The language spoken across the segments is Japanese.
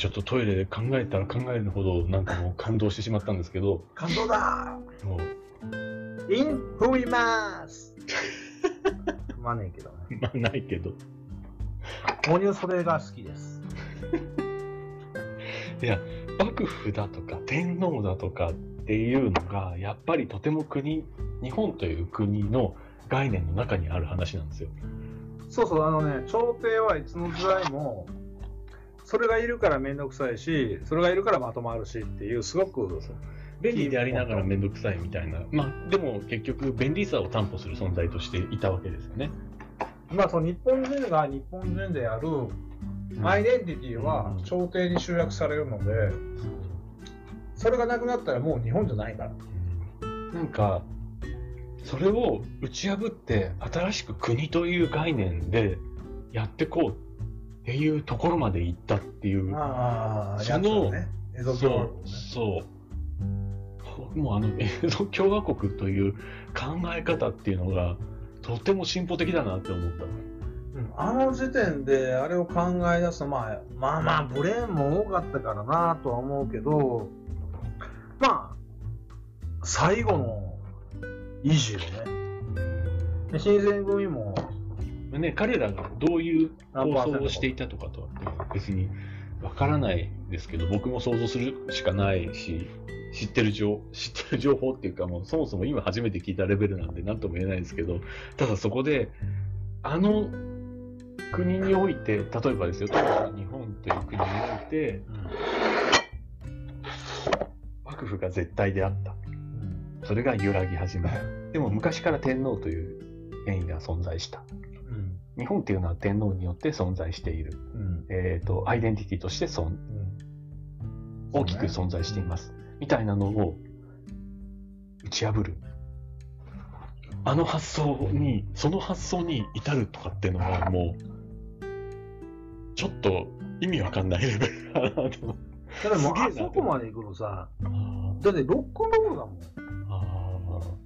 ちょっとトイレで考えたら考えるほどなんかもう感動してしまったんですけど、感動だもインフリマースまあねえけどね。まあないけど。母乳それが好きです。いや、幕府だとか天皇だとかっていうのが、やっぱりとても国、日本という国の概念の中にある話なんですよ。そうそう、あのね、朝廷はいつの時代も、それがいるからめんどくさいし、それがいるからまとまるしっていう、すごく、便利でありながらめんどくさいみたいな。まあ、でも結局便利さを担保する存在としていたわけですよね。まあ、その日本人が日本人であるアイデンティティはうん朝廷に集約されるので、それがなくなったらもう日本じゃないから。なんか、それを打ち破って新しく国という概念でやってこうっていうところまで行ったっていう。あそのね、江戸そう、そう。もうあの、江戸共和国という考え方っていうのが、とても進歩的だなって思った。うんあの時点であれを考え出すと、まあ、まあまあ、ブレーンも多かったからなとは思うけど、まあ、最後の維持よね。で新選組も、ね、彼らがどういう構想をしていたとかとは別にわからないですけど、僕も想像するしかないし、知ってる情知ってる情報っていうか、もうそもそも今初めて聞いたレベルなんで何とも言えないですけど、ただそこで、あの国において、例えばですよ、当時の日本という国において、幕府が絶対であった。それが揺らぎ始めた。でも昔から天皇という権威が存在した。うん日本っていうのは天皇によって存在している。うんえっ、と、アイデンティティとして存うん大きく存在しています。みたいなのを打ち破る。あの発想に、その発想に至るとかっていうのはもう、ちょっと意味わかんないレベルだなと思って。だからもう、あそこまで行くのさ、あだってロックンロールだもん。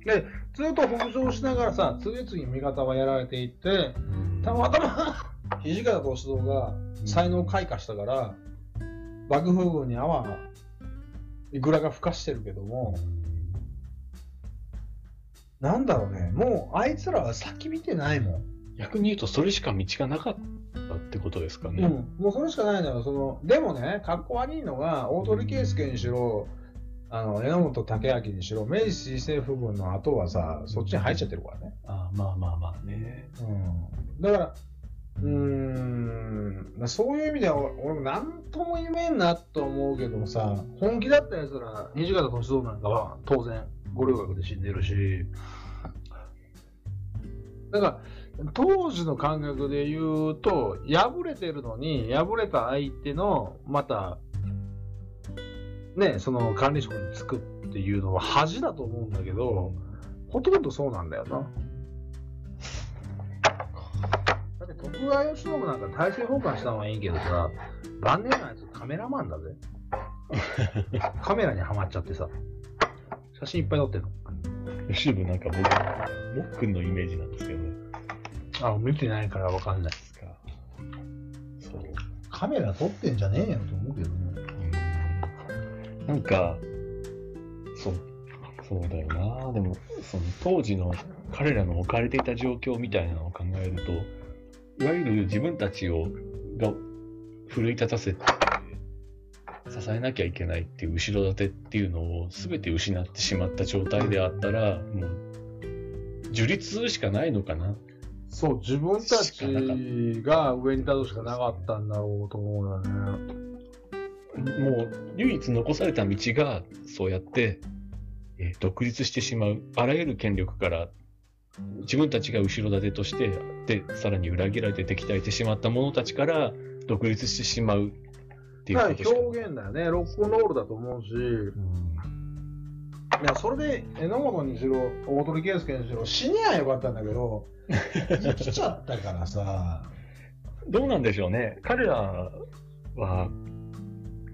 で、ずっと北上しながらさ、次々味方はやられていって、ー。たまたま土方歳三が才能を開花したから、幕府軍に泡がいくらか吹かしてるけども、なんだろうね、もうあいつらは先見てないもん。逆に言うと、それしか道がなかったってことですかね。うん、もうそれしかないのよ。そのでもね、かっこ悪いのが、大鳥圭介にしろ、あの榎本武明にしろ、明治新政府軍の後はさ、そっちに入っちゃってるからね。あーまあまあまあね。うん、だから、うーん、そういう意味では、俺俺も何とも言えんなと思うけどもさ、本気だったやつら、土方歳三なんかは当然、五稜郭で死んでるし、だから、当時の感覚で言うと、敗れてるのに、敗れた相手の、また、ね、その管理職に就くっていうのは恥だと思うんだけど、ほとんどそうなんだよな。だって徳川慶喜なんか大政奉還したのはいいけどさ、晩年のやつカメラマンだぜ。カメラにはまっちゃってさ、写真いっぱい撮ってんの。吉部なんか僕、もっくんのイメージなんですけどね。あ、見てないからわかんない。ですか。そう。カメラ撮ってんじゃねえよと思うけどね。なんか、そう、そうだよな。でも、その当時の彼らの置かれていた状況みたいなのを考えると、いわゆる自分たちを、が奮い立たせて、支えなきゃいけないっていう後ろ盾っていうのを全て失ってしまった状態であったら、もう、樹立するしかないのかな。そう、自分たちが上に立つしかなかったんだろうと思うよね。もう唯一残された道がそうやって、えー独立してしまうあらゆる権力から自分たちが後ろ盾としてでさらに裏切られて敵対してしまった者たちから独立してしまうっていうことしか。表現だよね。ロックンロールだと思うし、いや、それで榎本にしろ、大鳥圭介にしろ、死にゃよかったんだけど、生きちゃったからさ、どうなんでしょうね。彼らは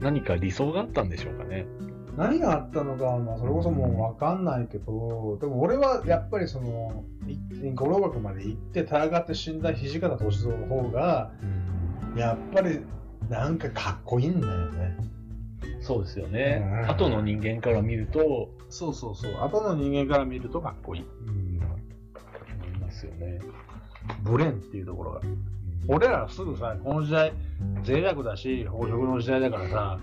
何か理想があったんでしょうかね何があったのかは、まあ、それこそもう分かんないけど、でも俺はやっぱりその、い五郎学まで行って、戦って死んだ土方歳三の方が、やっぱりなんかかっこいいんだよね。そうですよねう。ん後の人間から見ると、そうそうそう。後の人間から見るとかっこいい。うん、思いますよね。ブレンっていうところが。俺らすぐさ、この時代、脆弱だし、飽食の時代だからさ、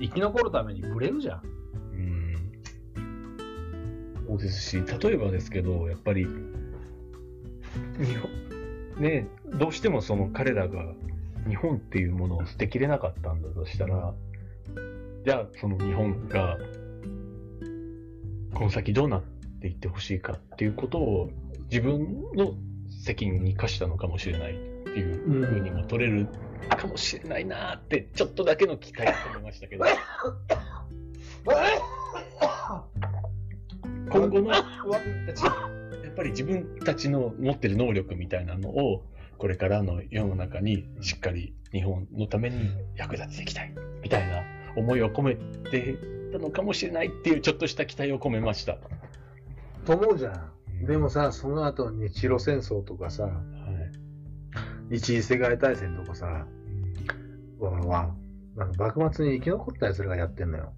生き残るためにブレるじゃん。うんそうですし、例えばですけど、やっぱり、日本、ね、どうしてもその彼らが日本っていうものを捨てきれなかったんだとしたら、じゃあその日本が、この先どうなっていってほしいかっていうことを自分の責任に課したのかもしれないっていうふうにも取れるかもしれないなーって、ちょっとだけの期待を込めましたけど。今後のたちやっぱり自分たちの持ってる能力みたいなのをこれからの世の中にしっかり日本のために役立てていきたいみたいな思いを込めてたのかもしれないっていうちょっとした期待を込めました。と思うじゃん。でもさ、その後日露戦争とかさ、はい一次世界大戦とかさ、は、なんか幕末に生き残った奴らがやってんのよ。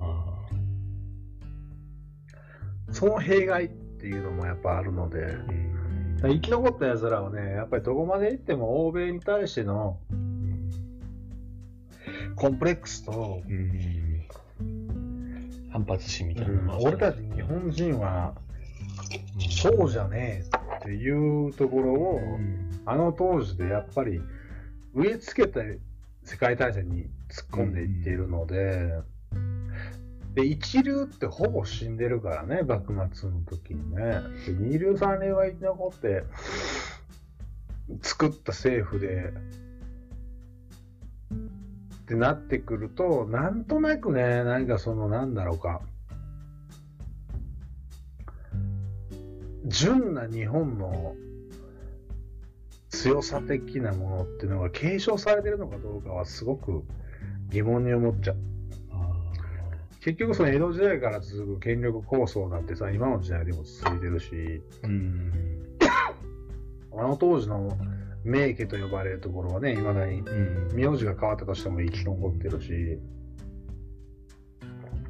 あその弊害っていうのもやっぱあるので、生き残った奴らはね、やっぱりどこまで行っても欧米に対してのコンプレックスと、うん。反発心みたいなのも俺たち日本人はそうじゃねえっていうところを、うんあの当時でやっぱり植え付けて世界大戦に突っ込んでいっているので、で、一流ってほぼ死んでるからね、幕末の時にね。で二流三流が生き残って、作った政府で、ってなってくると、なんとなくね、何かその、なんだろうか、純な日本の強さ的なものっていうのが継承されてるのかどうかはすごく疑問に思っちゃう。あ結局その江戸時代から続く権力構想なんてさ、今の時代でも続いてるし、ーうん。あの当時の名家と呼ばれるところはね、未だにうん。名字が変わったとしても生き残ってるし、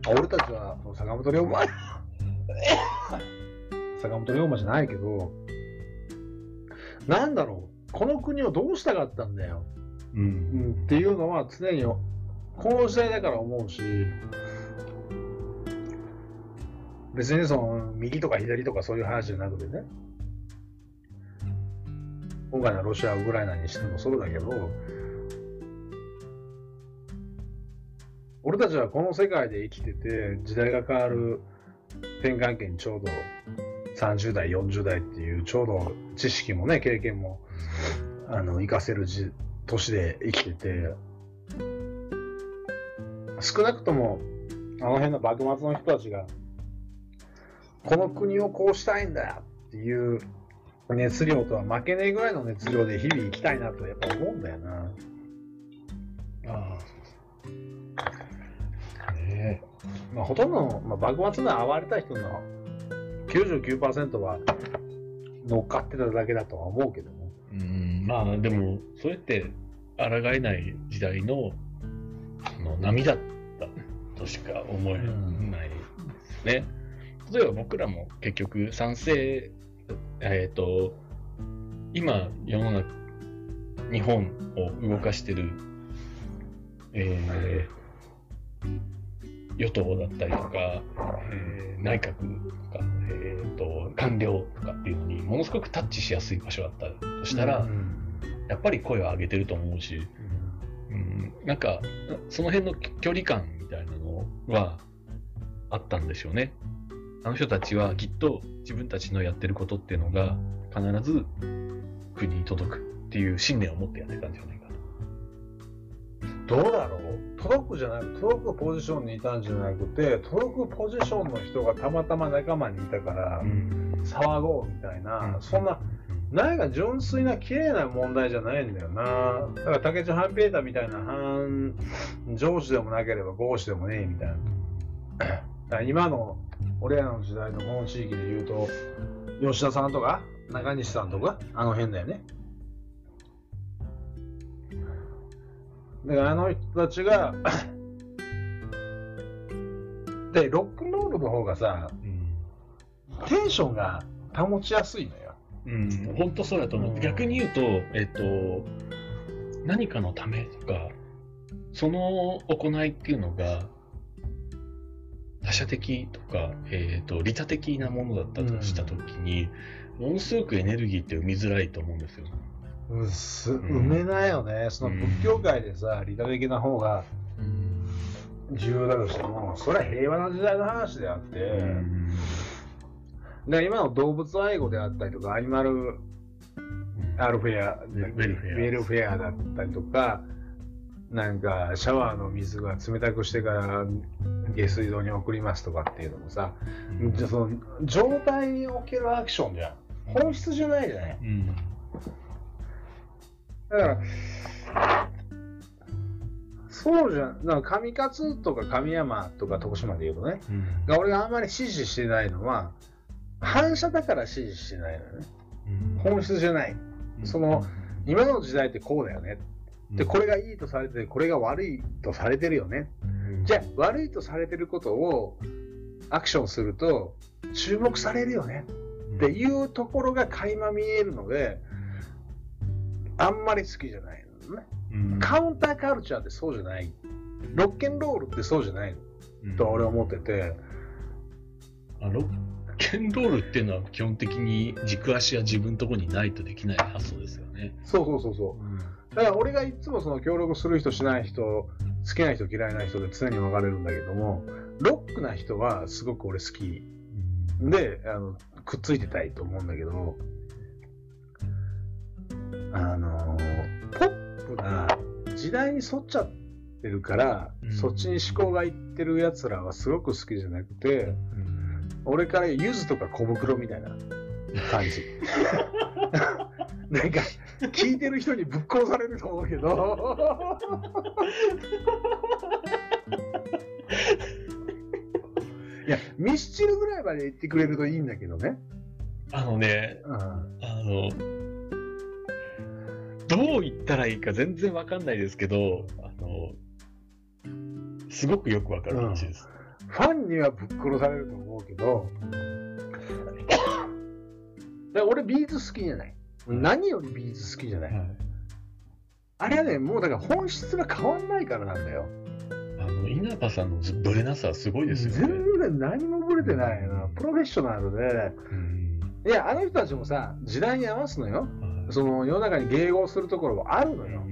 俺たちは坂本龍馬、坂本龍馬じゃないけど、なんだろう、この国をどうしたかったんだよ。ううん。ん、っていうのは常にこの時代だから思うし。別にその右とか左とかそういう話じゃなくてね。今回のロシア・ウクライナにしてもそうだけど俺たちはこの世界で生きてて時代が変わる転換期にちょうど30代40代っていうちょうど知識もね経験もあの活かせるじ年で生きてて少なくともあの辺の幕末の人たちがこの国をこうしたいんだよっていう熱量とは負けねえぐらいの熱量で日々生きたいなとやっぱ思うんだよな。ああねまあ、ほとんどの、まあ、幕末の暴れた人の99%は乗っかってただけだとは思うけども。うんまあでもそれって抗えない時代のその波だったとしか思えないですね。例えば僕らも結局賛成えっ、と今世の中日本を動かしてる、えー与党だったりとか、えー内閣とか、えー、と官僚とかっていうのにものすごくタッチしやすい場所だったとしたら、うんやっぱり声を上げてると思うし、うん、なんかその辺の距離感みたいなのはあったんでしょうね。あの人たちはきっと自分たちのやってることっていうのが必ず国に届くっていう信念を持ってやってたんじゃない。どうだろう？届くじゃなく届くポジションにいたんじゃなくて届くポジションの人がたまたま仲間にいたから、ん騒ごうみたいな、うん。そんな何か純粋な綺麗な問題じゃないんだよな。だから竹内半平太みたいな半上司でもなければ合司でもねえみたいな。今の俺らの時代のこの地域で言うと吉田さんとか中西さんとかあの辺だよねだからあの人たちが、で、ロックンロールの方がさ、うんテンションが保ちやすいのよ。うん、本当そうだと思う。うん逆に言うと、えっと、何かのためとか、その行いっていうのが、他者的とか、えっと、利他的なものだったとしたときに、ものすごくエネルギーって生みづらいと思うんですよ。うすん。埋めないよね。その仏教界でさ、利他的な方が重要だとしても、それは平和な時代の話であって、うん。で今の動物愛護であったりとか、アニマルアルフェア、ウェルフェア。ルフェアだったりとか、なんかシャワーの水が冷たくしてから下水道に送りますとかっていうのもさ、うん。じゃあその状態におけるアクションじゃん。本質じゃないじゃない。うんだから、そうじゃん。だから上勝とか上山とか徳島で言うとね、うんが俺があんまり支持してないのは、反射だから支持してないのよね。本質じゃない。その、今の時代ってこうだよね。で、これがいいとされてて、これが悪いとされてるよね。じゃあ、悪いとされてることをアクションすると、注目されるよねっていうところが垣間見えるので、あんまり好きじゃないのね。うんカウンターカルチャーってそうじゃない。ロッケンロールってそうじゃないうんと俺は思ってて、あロッケンロールっていうのは基本的に軸足は自分のところにないとできない発想ですよね。そうそうそうそう。だから俺がいつもその協力する人しない人、好きな人嫌いな人で常に分かれるんだけども、ロックな人はすごく俺好きで、あの、くっついてたいと思うんだけど、あの、ポップな時代に沿っちゃってるから、うんそっちに思考がいってる奴らはすごく好きじゃなくて、うん俺からゆずとか小袋みたいな感じ。なんか、聞いてる人にぶっ殺されると思うけど。いや、ミスチルぐらいまで言ってくれるといいんだけどね。あのね、うん、あの、どう言ったらいいか全然わかんないですけど、あの、すごくよくわかる話です。ファンにはぶっ殺されると思うけど、で俺 B'z 好きじゃない。何より B'z 好きじゃない。はいあれはね、もうだから本質が変わんないからなんだよ。あの稲葉さんのずブレなさはすごいですよね。全然何もぶれてないな。プロフェッショナルで。うんいや、あの人たちもさ、時代に合わすのよ。はいその世の中に迎合するところもあるのよ。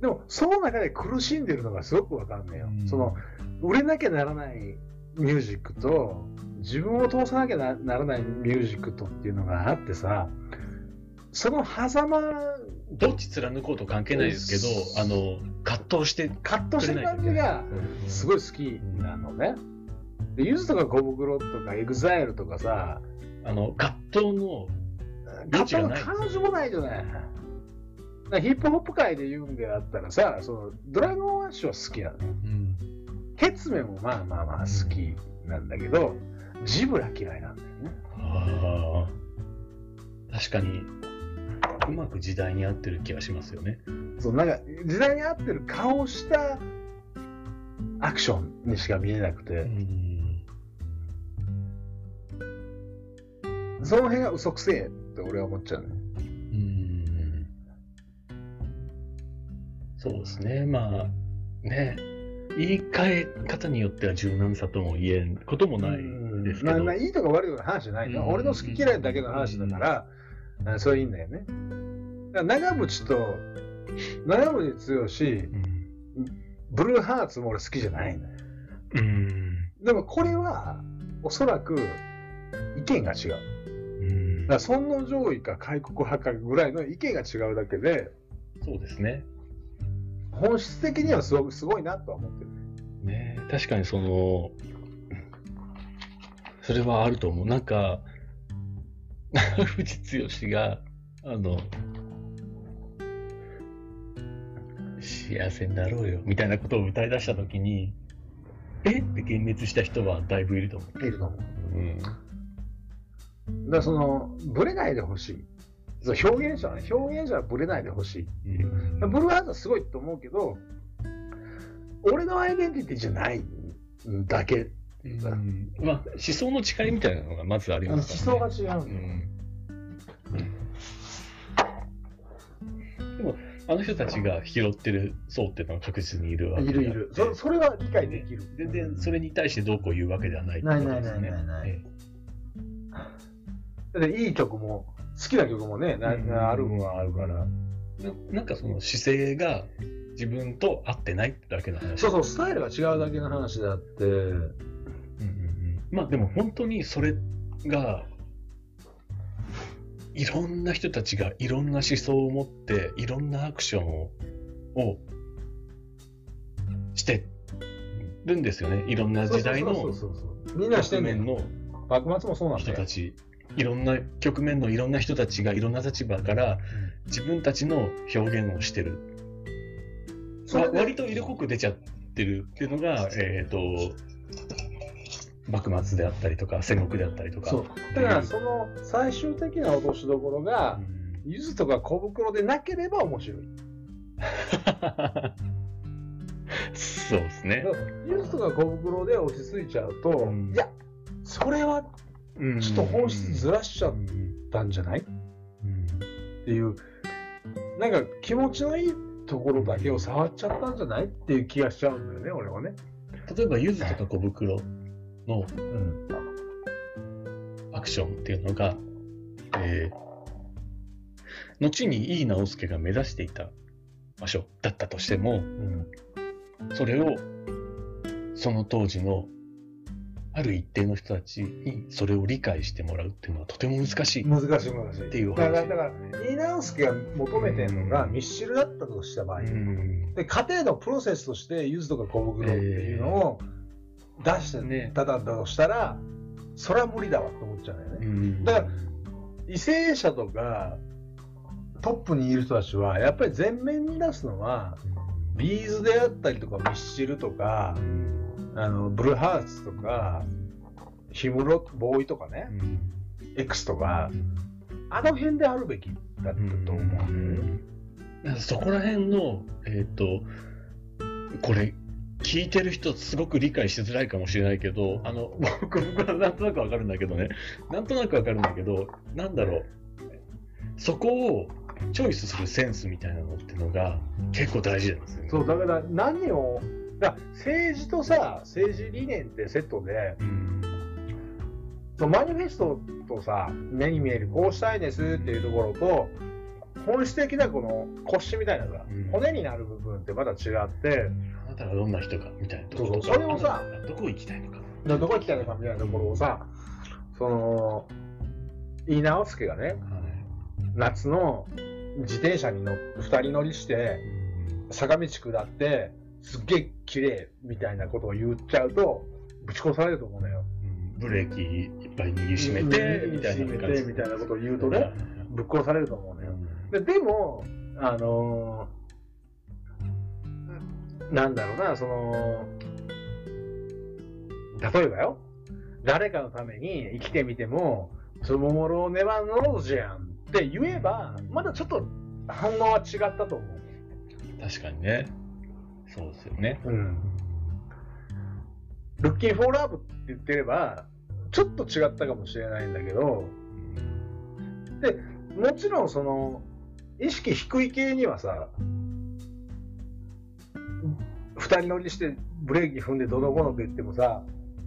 でも、その中で苦しんでるのがすごくわかんないよ。うんその、売れなきゃならないミュージックと、自分を通さなきゃなならないミュージックとっていうのがあってさ、その狭間、どっち貫こうと関係ないですけど、あの、葛藤して葛藤してる感じが、すごい好きなのね。で、ゆずとか小袋とか EXILE とかさ、あの、葛藤の、余地葛藤がないの彼女もないじゃない。ヒップホップ界で言うんであったらさ、その Dragon Ash は好きなの。うんケツメもまあまあまあ好きなんだけど、 Zeebra 嫌いなんだよね。ああ、確かに、うまく時代に合ってる気がしますよね。そうなんか時代に合ってる顔をしたアクションにしか見えなくうて、ん。その辺が嘘くせえって俺は思っちゃうね。うん。そうですね。まあ、ね、言い換え方によっては柔軟さとも言えんこともないですけど。まあまあ、いいとか悪いとかの話じゃないよ。うん俺の好き嫌いだけの話だから、あそれいいんだよね。長渕と、長渕剛、うんブルーハーツも俺好きじゃないんだよ。うん。でもこれは、おそらく意見が違う。うんだから尊皇攘夷か開国派かぐらいの意見が違うだけで、そうですね。本質的にはすごくすごいなとは思ってる。ね確かにその、それはあると思う。なんか、長渕剛が、あの、幸せになろうよ、みたいなことを歌い出したときに、え？って幻滅した人はだいぶいると思いると思う。う。うん。だその、ぶれないでほしい。そう表現者はね、表現者はぶれないでほしい。うんブルーハーツはすごいと思うけど、俺のアイデンティティじゃないだけ。うんまあ、思想の違いみたいなのがまずあり思ますからね。想が違う。うんんでも、あの人たちが拾ってる層っていうのは確実にいるわけでいるいる。そそれは理解できる。全然それに対してどうこう言うわけではないってないないないないないいい曲も、好きな曲もね、なうんあるはあるから。えななんかその姿勢が自分と合ってないだけの話。そうそう、スタイルが違うだけの話であって、うんうんうん。まあでも本当にそれがいろんな人たちがいろんな思想を持っていろんなアクションををしてるんですよね。いろんな時代のそうそうそうそうみんなしてんねん。局面の幕末もそうなん人た。ちいろんな局面のいろんな人たちがいろんな立場から自分たちの表現をしてるそれでわ割と色濃く出ちゃってるっていうのが、えっ、と、幕末であったりとか、戦国であったりとか。そう。だから、その最終的な落としどころがう、ん柚子とか小袋でなければ面白い。そうですね。柚子とか小袋で落ち着いちゃうと、うんいや、それはちょっと本質ずらしちゃっうんたんじゃない？っていう、なんか気持ちのいいところだけを触っちゃったんじゃない？っていう気がしちゃうんだよね、俺はね。例えば、柚子とか小袋のうん。アクションっていうのが、えー後に井伊直弼が目指していた場所だったとしても、それをその当時のある一定の人たちにそれを理解してもらうっていうのはとても難しい。難しい難しい。っていう話。だから、だから、イーナウスケが求めてるのがミッシルだったとした場合、うん。で家庭のプロセスとして柚子とか小袋っていうのを出してねただとしたら、それは無理だわって思っちゃうんだよね。うん。だから為政者とかトップにいる人たちはやっぱり前面に出すのはビーズであったりとかミッシルとかあのブルーハーツとかヒムロボーイとかね X とかあの辺であるべきだったと思うんだよね。だからそこら辺の、えっ、と、これ、聞いてる人すごく理解しづらいかもしれないけど、あの、僕僕はなんとなくわかるんだけどね、なんとなくわかるんだけど、なんだろう、そこをチョイスするセンスみたいなのってのが結構大事なんですよね。そうだから何をだ政治とさ政治理念ってセットでうん。マニフェストとさ目に見えるこうしたいですっていうところと本質的なこの腰みたいなさ、うん。骨になる部分ってまた違ってあなたがどんな人かみたいなところそれをさどこ行きたいのか。どこ行きたいのかみたいなところをさその飯直輔がねはい。夏の自転車に乗2人乗りして坂道下ってすっげえ綺麗みたいなことを言っちゃうとぶち殺されると思うのよ。うんブレーキいっぱい握りしめて、みたいなみたいなことを言うとね、ぶっ殺されると思うのよ。ででも、あのーなんだろうな、その、例えばよ、誰かのために生きてみても、そのもろねばのろじゃんって言えば、まだちょっと反応は違ったと思う。確かにね。そうですよね。うん。ルッキンフォーラブって言ってれば、ちょっと違ったかもしれないんだけど、もちろんその、意識低い系にはさ、二人乗りしてブレーキ踏んでどのこのって言ってもさ、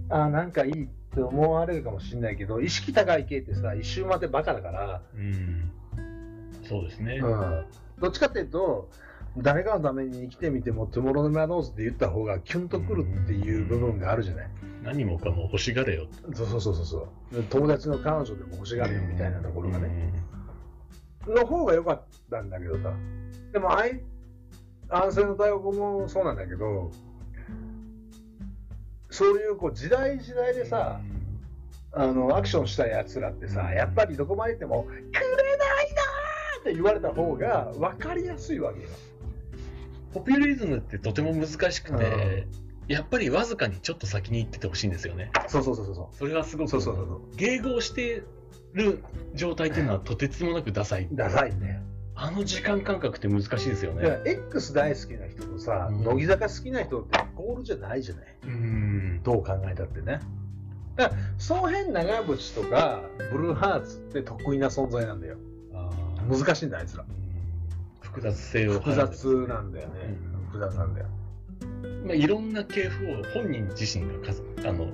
あーなんかいいって思われるかもしれないけど、意識高い系ってさ、一周までバカだから、うん。そうですね。うん、どっちかっていうと、誰かのために生きてみても、トゥモローのマノーズって言った方がキュンとくるっていう部分があるじゃない。何もかも欲しがれよ。そうそうそうそう。友達の彼女でも欲しがるよみたいなところがね。の方が良かったんだけどさ。でも、あい、安静の大国もそうなんだけど、そういうこう時代時代でさ、あの、アクションしたやつらってさ、やっぱりどこまで行っても、くれないなーって言われた方が分かりやすいわけよ。ポピュリズムってとても難しくて、やっぱりわずかにちょっと先に行っててほしいんですよね。そうそうそうそう。それはすごくそうそうそうそう。迎合してる状態っていうのはとてつもなくダサい。ダサいね。あの時間感覚って難しいですよいやね。X 大好きな人とさ、うん乃木坂好きな人ってイコールじゃないじゃない。うん。どう考えたってね。だから、その辺長渕とか、ブルーハーツって得意な存在なんだよ。難しいんだ、あいつら。うん複雑性を複雑なんだよね。うん複雑なんだよ。まあ、いろんな系譜を本人自身があの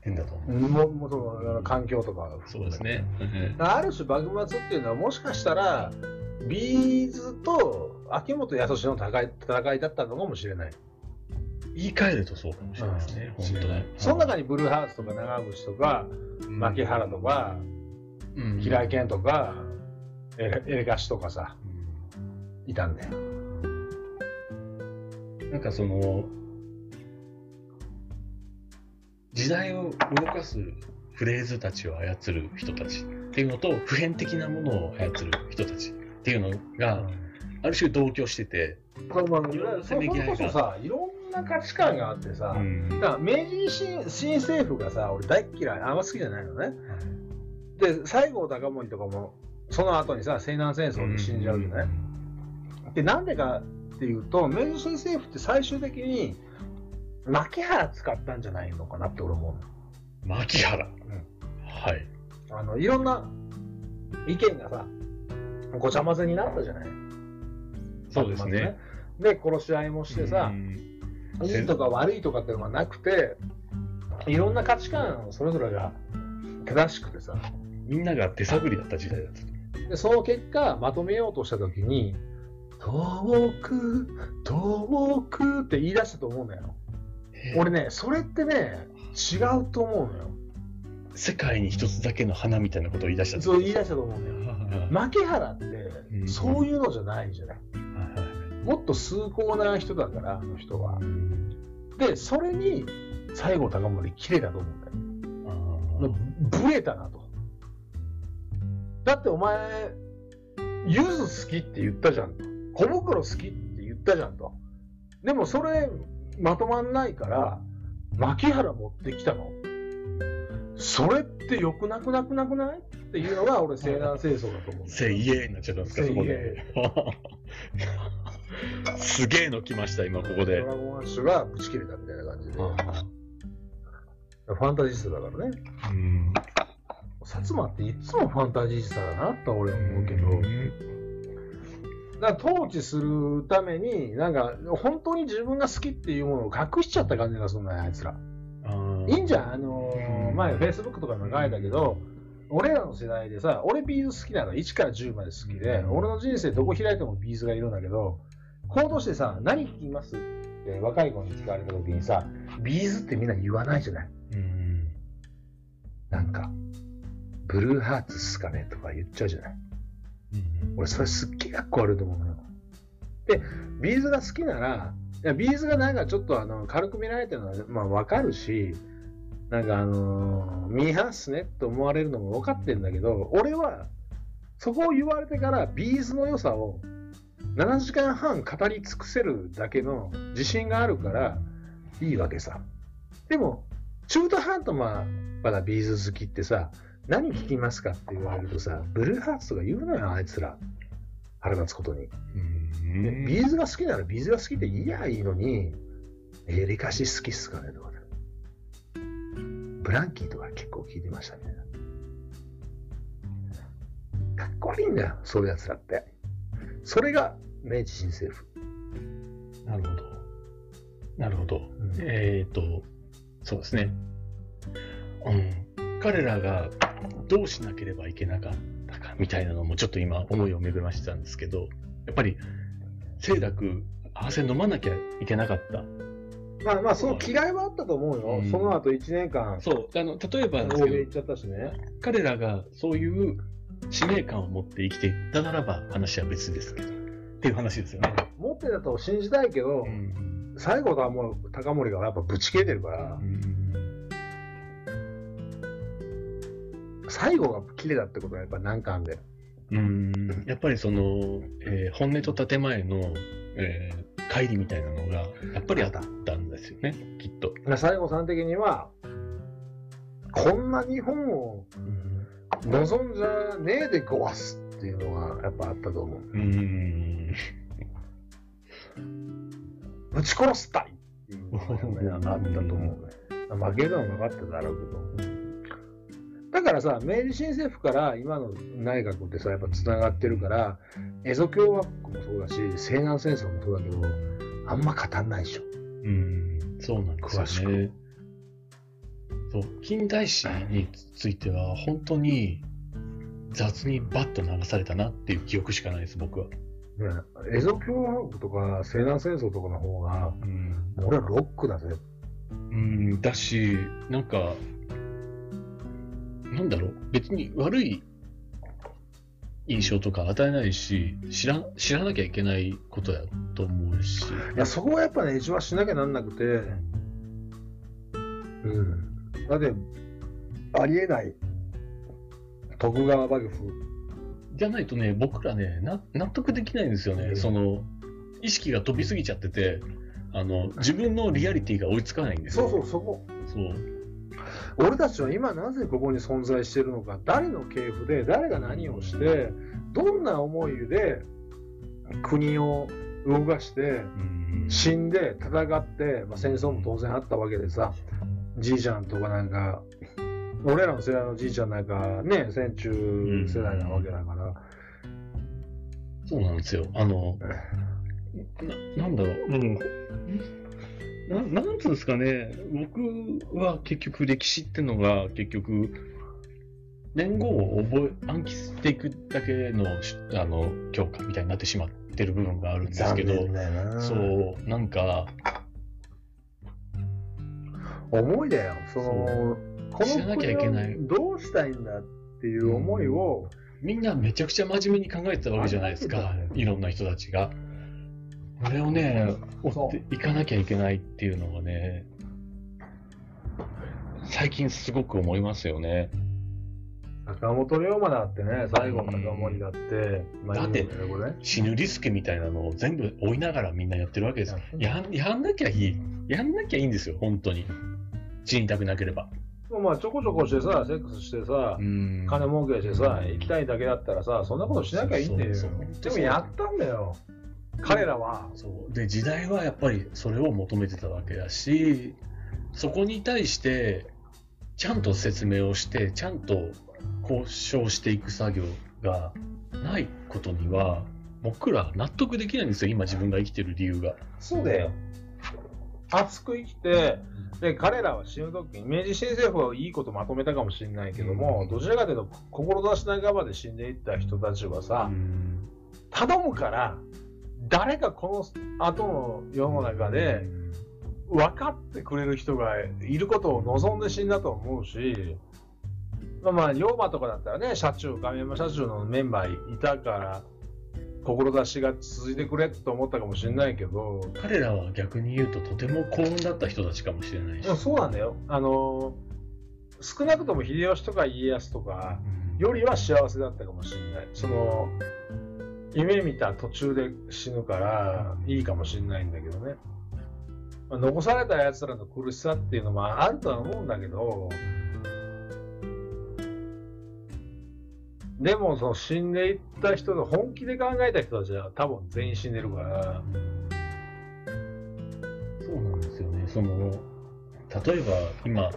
変だと思う。ももうその環境とかそうですね。うんある種幕末っていうのはもしかしたらビーズと秋元康の戦い戦いだったのかもしれない。言い換えるとそうかもしれないですね。うん本当に。その中にブルーハーツとか長渕とかうん牧原とかうん平井堅とかエレエレカシとかさういたんだよ。んなんかその時代を動かすフレーズたちを操る人たちっていうのと普遍的なものを操る人たちっていうのがある種同居してて、まあまあいろんなそれせめぎ合いがこそさいろんな価値観があってさ、うんだから明治維新新政府がさ俺大っ嫌いあんま好きじゃないのね。で西郷隆盛とかもその後にさ西南戦争で死んじゃうじゃない、でなんでかっていうと明治新政府って最終的に牧原使ったんじゃないのかなって俺思うの。牧原、はい。あのいろんな意見がさごちゃ混ぜになったじゃない？そうですね。で殺し合いもしてさう、ん。いいとか悪いとかっていうのがなくていろんな価値観それぞれが正しくてさみんなが手探りだった時代だったでその結果まとめようとした時に「遠く遠く」って言い出したと思うんだよ俺ねそれってね違うと思うのよ。世界に一つだけの花みたいなことを言い出したそう言い出したと思うんだよは牧原ってうん。そういうのじゃないじゃない。もっと崇高な人だからあの人は。でそれに西郷隆盛綺麗だと思うんだよ。あブレたなと。だってお前、ゆず好きって言ったじゃんと。小袋好きって言ったじゃんと。でもそれ、まとまんないから、牧原持ってきたの。それって良くなくなくなくないっていうのが俺、西南戦争だと思うー。せいえになっちゃったんですか、そこで。すげえの来ました、今ここでド。ラゴンアッシュがぶち切れたみたいな感じで。ファンタジスタだからね。うん薩摩っていつもファンタジスタだなとは俺は思うけど。だ統治するために、なんか、本当に自分が好きっていうものを隠しちゃった感じがするんだよ、あいつら。いいんじゃん、あのーうん前、フェイスブックとかにも書いたけど、俺らの世代でさ、俺 B'z 好きなの、1から10まで好きで、うん俺の人生どこ開いても B'z がいるんだけど、行動してさ、何聞きますって若い子に聞かれた時にさ、 B'z ってみんな言わないじゃない？うんなんか、ブルーハーツっすかねとか言っちゃうじゃない。俺、それすっげえかっこ悪いと思うのよ。で、 B'z が好きなら、いや B'z がなんかちょっとあの軽く見られてるのは、まあ、わかるし、なんかあのーミーハーっすねって思われるのも分かってるんだけど、俺は、そこを言われてから、 B'z の良さを7時間半語り尽くせるだけの自信があるから、いいわけさ。でも、中途半端ままだ B'z 好きってさ、何聞きますかって言われるとさ、ブルーハーツとか言うのよ、あいつら。腹立つことに。うん B'z が好きなら B'z が好きでいいやいいのに、エレカシ好きっすかねとかね。ブランキーとか結構聞いてましたね。かっこ悪いんだよ、そういうやつらって。それが明治新政府。なるほど。なるほど。んえっ、と、そうですね。うん。彼らがどうしなければいけなかったかみたいなのもちょっと今思いを巡らしてたんですけど、やっぱり、清濁合わせ飲まなきゃいけなかった。まあまあ、その嫌いはあったと思うよ。うんその後1年間、そう、あの、例えばですけどっちゃっね。彼らがそういう使命感を持って生きていったならば話は別ですけど、っていう話ですよね。持ってたと信じたいけど、うん。最後はもう高森がやっぱぶち切れてるから、最後が切れたってことはやっぱなんかあんだよ。うんやっぱりその、えー本音と建前の、えー乖離みたいなのがやっぱりあったんですよね、きっと。西郷さん的には、こんな日本を望んじゃねえでごわすっていうのがやっぱあったと思う。うん。ぶち殺したいっていうのが、ね、あったと思うね。負けるのは分かってただろうけど。だからさ、明治新政府から今の内閣ってさ、やっぱつながってるから、エゾ共和国もそうだし、西南戦争もそうだけど、あんま語んないでしょ。うん。そうなんですよね。そう、近代史については、本当に雑にバッと流されたなっていう記憶しかないです、僕は。ね、エゾ共和国とか西南戦争とかの方が、うん。俺はロックだぜ。うん、だし、なんか、なんだろう、別に悪い印象とか与えないし、知ら知らなきゃいけないことやと思うし。いや、そこはやっぱね、一番しなきゃなんなくて、うん。だって、ありえない。徳川幕府。じゃないとね、僕らね、な納得できないんですよね。うんその、意識が飛びすぎちゃってて、あの、自分のリアリティが追いつかないんですよ。そうそう、そこ。そう。俺たちは今なぜここに存在しているのか、誰の系譜で、誰が何をして、どんな思いで国を動かして、うん。死んで戦って、まあ、戦争も当然あったわけでさ、じいちゃんとかなんか、俺らの世代のじいちゃんなんかね、戦中世代なわけだから、そうなんですよ。あの、ななんだろう、うん、ななんつうんですかね、僕は結局歴史ってのが結局、年号を覚え、暗記していくだけのしあの教科みたいになってしまってる部分があるんですけど、そう、なんか、思いだよ。その、こ知らなきゃいけない。どうしたいんだっていう思いを、みんなめちゃくちゃ真面目に考えてたわけじゃないですか、いろんな人たちが。これをね、追っていかなきゃいけないっていうのがね、最近すごく思いますよね。坂本龍馬だってね、最後の思いだって、まあだって死ぬリスクみたいなのを全部追いながらみんなやってるわけです。やんやんなきゃいい。やんなきゃいいんですよ、本当に。死にたくなければ。まあちょこちょこしてさ、セックスしてさ、うん金儲けしてさ、行きたいだけだったらさ、そんなことしなきゃいいんだよそうそうそう。でもやったんだよ。彼らは。そうで時代はやっぱりそれを求めてたわけだしそこに対してちゃんと説明をしてちゃんと交渉していく作業がないことには僕ら納得できないんですよ今自分が生きてる理由が。そうだよ。熱く生きて、で、彼らは死ぬときに、明治新政府はいいことまとめたかもしれないけども、どちらかというと、志半ばで死んでいった人たちはさ、うん頼むから、誰かこの後の世の中で分かってくれる人がいることを望んで死んだと思うし、まあまあ、龍馬とかだったらね、社長、亀山社長のメンバーいたから、志が続いてくれと思ったかもしれないけど、彼らは逆に言うととても幸運だった人たちかもしれないし。そうなんだよ。あの少なくとも秀吉とか家康とかよりは幸せだったかもしれない。その夢見た途中で死ぬからいいかもしれないんだけどね。まあ残された奴らの苦しさっていうのもあるとは思うんだけど、でもその死んでいった人の本気で考えた人たちは多分全員死んでるから、そうなんですよね。その、例えば今、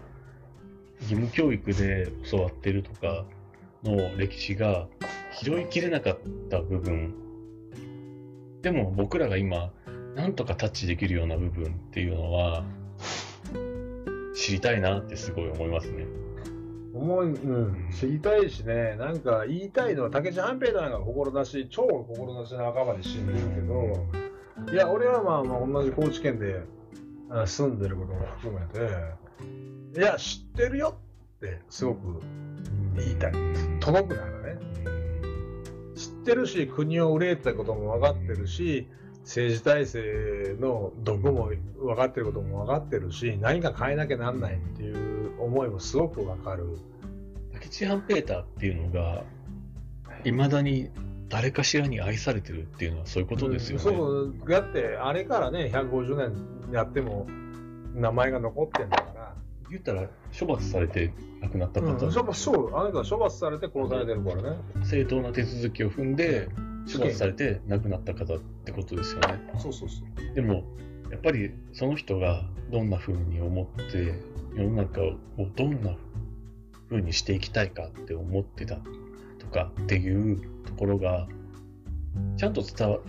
義務教育で教わってるとかの歴史が拾いきれなかった部分、でも僕らが今、なんとかタッチできるような部分っていうのは、知りたいなってすごい思いますね。思い、うん、知りたいしね、なんか言いたいのは、武智半平太なんか志、超志半ばで死んでるけど、いや、俺はまあまあ同じ高知県であ住んでることも含めて、いや、知ってるよってすごく言いたい。届くなってるし、国を憂えてたことも分かってるし、政治体制の毒も分かってることも分かってるし、何か変えなきゃなんないっていう思いもすごく分かる。竹地半平太っていうのが、いまだに誰かしらに愛されてるっていうのはそういうことですよね。そうそうだってあれからね150年やっても名前が残ってんだから言ったら処罰されて亡くなった方、うん、処罰そうあなたは処罰されて殺されてるからね。正当な手続きを踏んで処罰されて亡くなった方ってことですよね。そうそうそう。でもやっぱりその人がどんな風に思って世の中をどんな風にしていきたいかって思ってたとかっていうところがちゃんと伝わ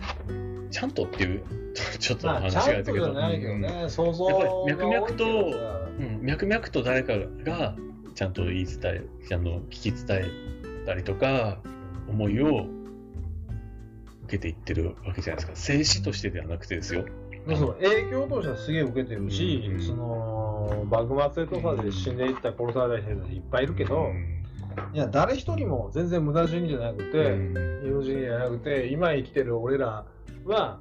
ちゃんとっていう ちょっとまあ、話があるけど、ね、想像やっぱり脈々とうん、脈々と誰かがちゃんと言い伝え、ちゃんと聞き伝えたりとか、思いを受けていってるわけじゃないですか。静止としてではなくてですよ。そう影響としてはすげえ受けてるし、うんその幕末とかで死んでいった殺された人いっぱいいるけど、うん。いや誰一人も全然無駄死にじゃなくて、うん。色死にじゃなくて今生きてる俺らは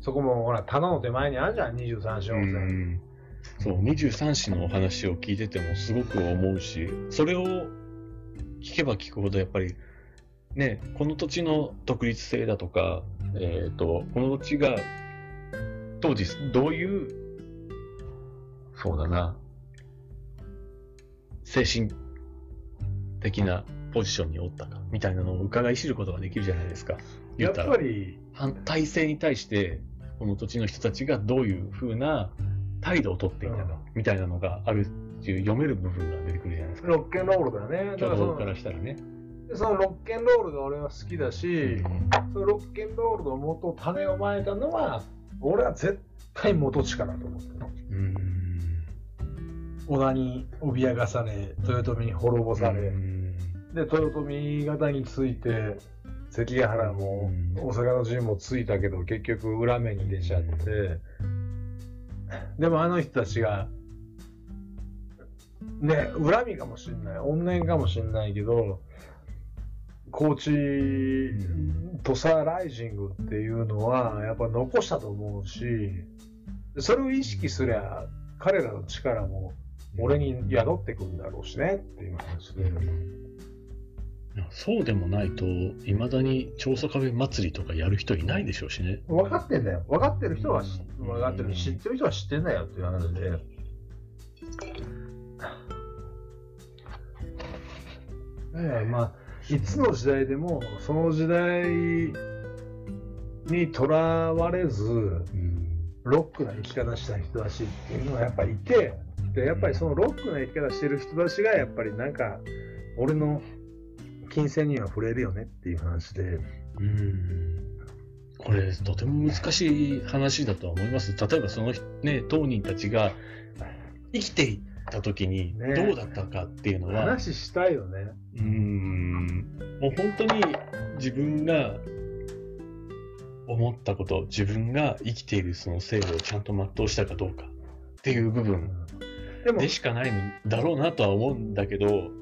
そこもほら棚の手前にあるじゃん23章う線、ん。そう、23子のお話を聞いててもすごく思うし、それを聞けば聞くほどやっぱり、ね、この土地の独立性だとか、えっ、と、この土地が当時どういう、そうだな、精神的なポジションにおったか、みたいなのを伺い知ることができるじゃないですか。言やっぱり反体制に対して、この土地の人たちがどういうふうな態度をとっていたか、うんみたいなのがあるっていう読める部分が出てくるじゃないですか。ロッケンロールだよねだからそ動からしたらね。でそのロッケンロールが俺は好きだし、そのロッケンロールの元種をまいたのは俺は絶対元地かなと思ってるのうん。織田に脅かされ豊臣に滅ぼされ、うんで豊臣方について関ヶ原もうん。大阪の陣もついたけど結局裏目に出ちゃって。でもあの人たちがね恨みかもしんない。怨念かもしんないけど高知ん土佐ライジングっていうのはやっぱ残したと思うしそれを意識すりゃ彼らの力も俺に宿ってくんだろうしねっていう話で。そうでもないと、いまだに調査壁祭りとかやる人いないでしょうしね。分かってんだよ。分かってる人はしうん分かってる。知ってる人は知ってんだよっていう話で。だからまあ、いつの時代でも、その時代にとらわれず、うん。ロックな生き方した人たちっていうのはやっぱいて、で、やっぱりそのロックな生き方してる人たちが、やっぱりなんか、俺の金銭には触れるよねっていう話で。うんこれ、とても難しい話だとは思います。例えば、その、ね、当人たちが生きていった時にねどうだったかっていうのは、話したいよね。うーんもう本当に自分が思ったこと、自分が生きているその生をちゃんと全うしたかどうかっていう部分で、しかないんだろうなとは思うんだけど、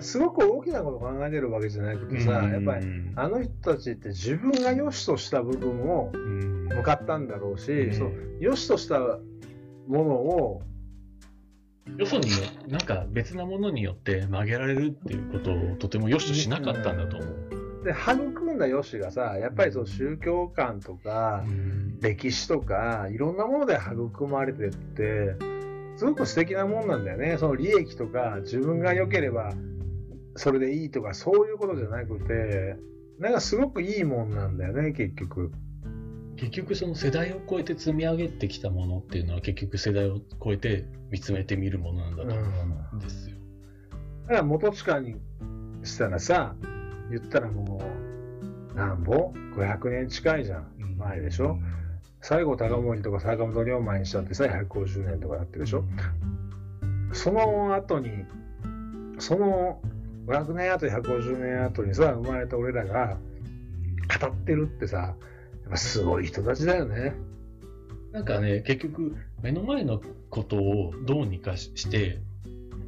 すごく大きなこと考えてるわけじゃなくてさ、やっぱりり、あの人たちって自分が良しとした部分をうん。向かったんだろうし、うん。そう良しとしたものをよそになんか別なものによって曲げられるっていうことをとても良しとしなかったんだと思う。で育んだ良しがさやっぱりその宗教観とか歴史とかいろんなもので育まれてってすごく素敵なもんなんだよね。その利益とか自分が良ければそれでいいとかそういうことじゃなくてなんかすごくいいもんなんだよね結局。結局その世代を超えて積み上げてきたものっていうのは結局世代を超えて見つめてみるものなんだと思うんですよ。だから元地下にしたらさ、言ったらもう、なんぼ ?500 年近いじゃん。前でしょ？西郷隆盛とか坂本龍馬にしたってさ、150年とかやってるでしょ？その後に、その500年後、150年後にさ、生まれた俺らが語ってるってさ、やっぱすごい人たちだよね。なんかね、結局、目の前のことをどうにかして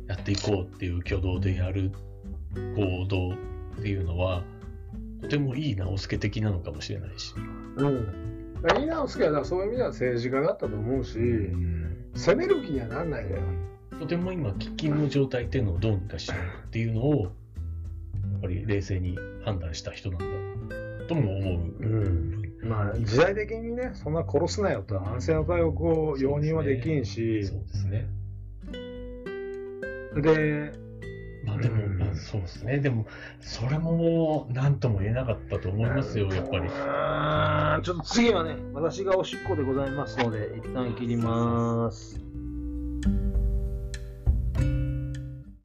やっていこうっていう挙動でやる行動っていうのは、とてもいい直輔的なのかもしれないし。うん。いい直輔はそういう意味では政治家だったと思うし、攻める気にはなんないんだよ。とても今、喫緊の状態っていうのをどうにかしようっていうのを、やっぱり冷静に判断した人なんだとも思う。うんまあ、時代的にね、そんな殺すなよと安静の対応を容認はできんし、そうですね。で、まあでも、うんまあそうですね。でも、それも、なんとも言えなかったと思いますよ、やっぱり。うーんちょっと次はね、私がおしっこでございますので、一旦切ります。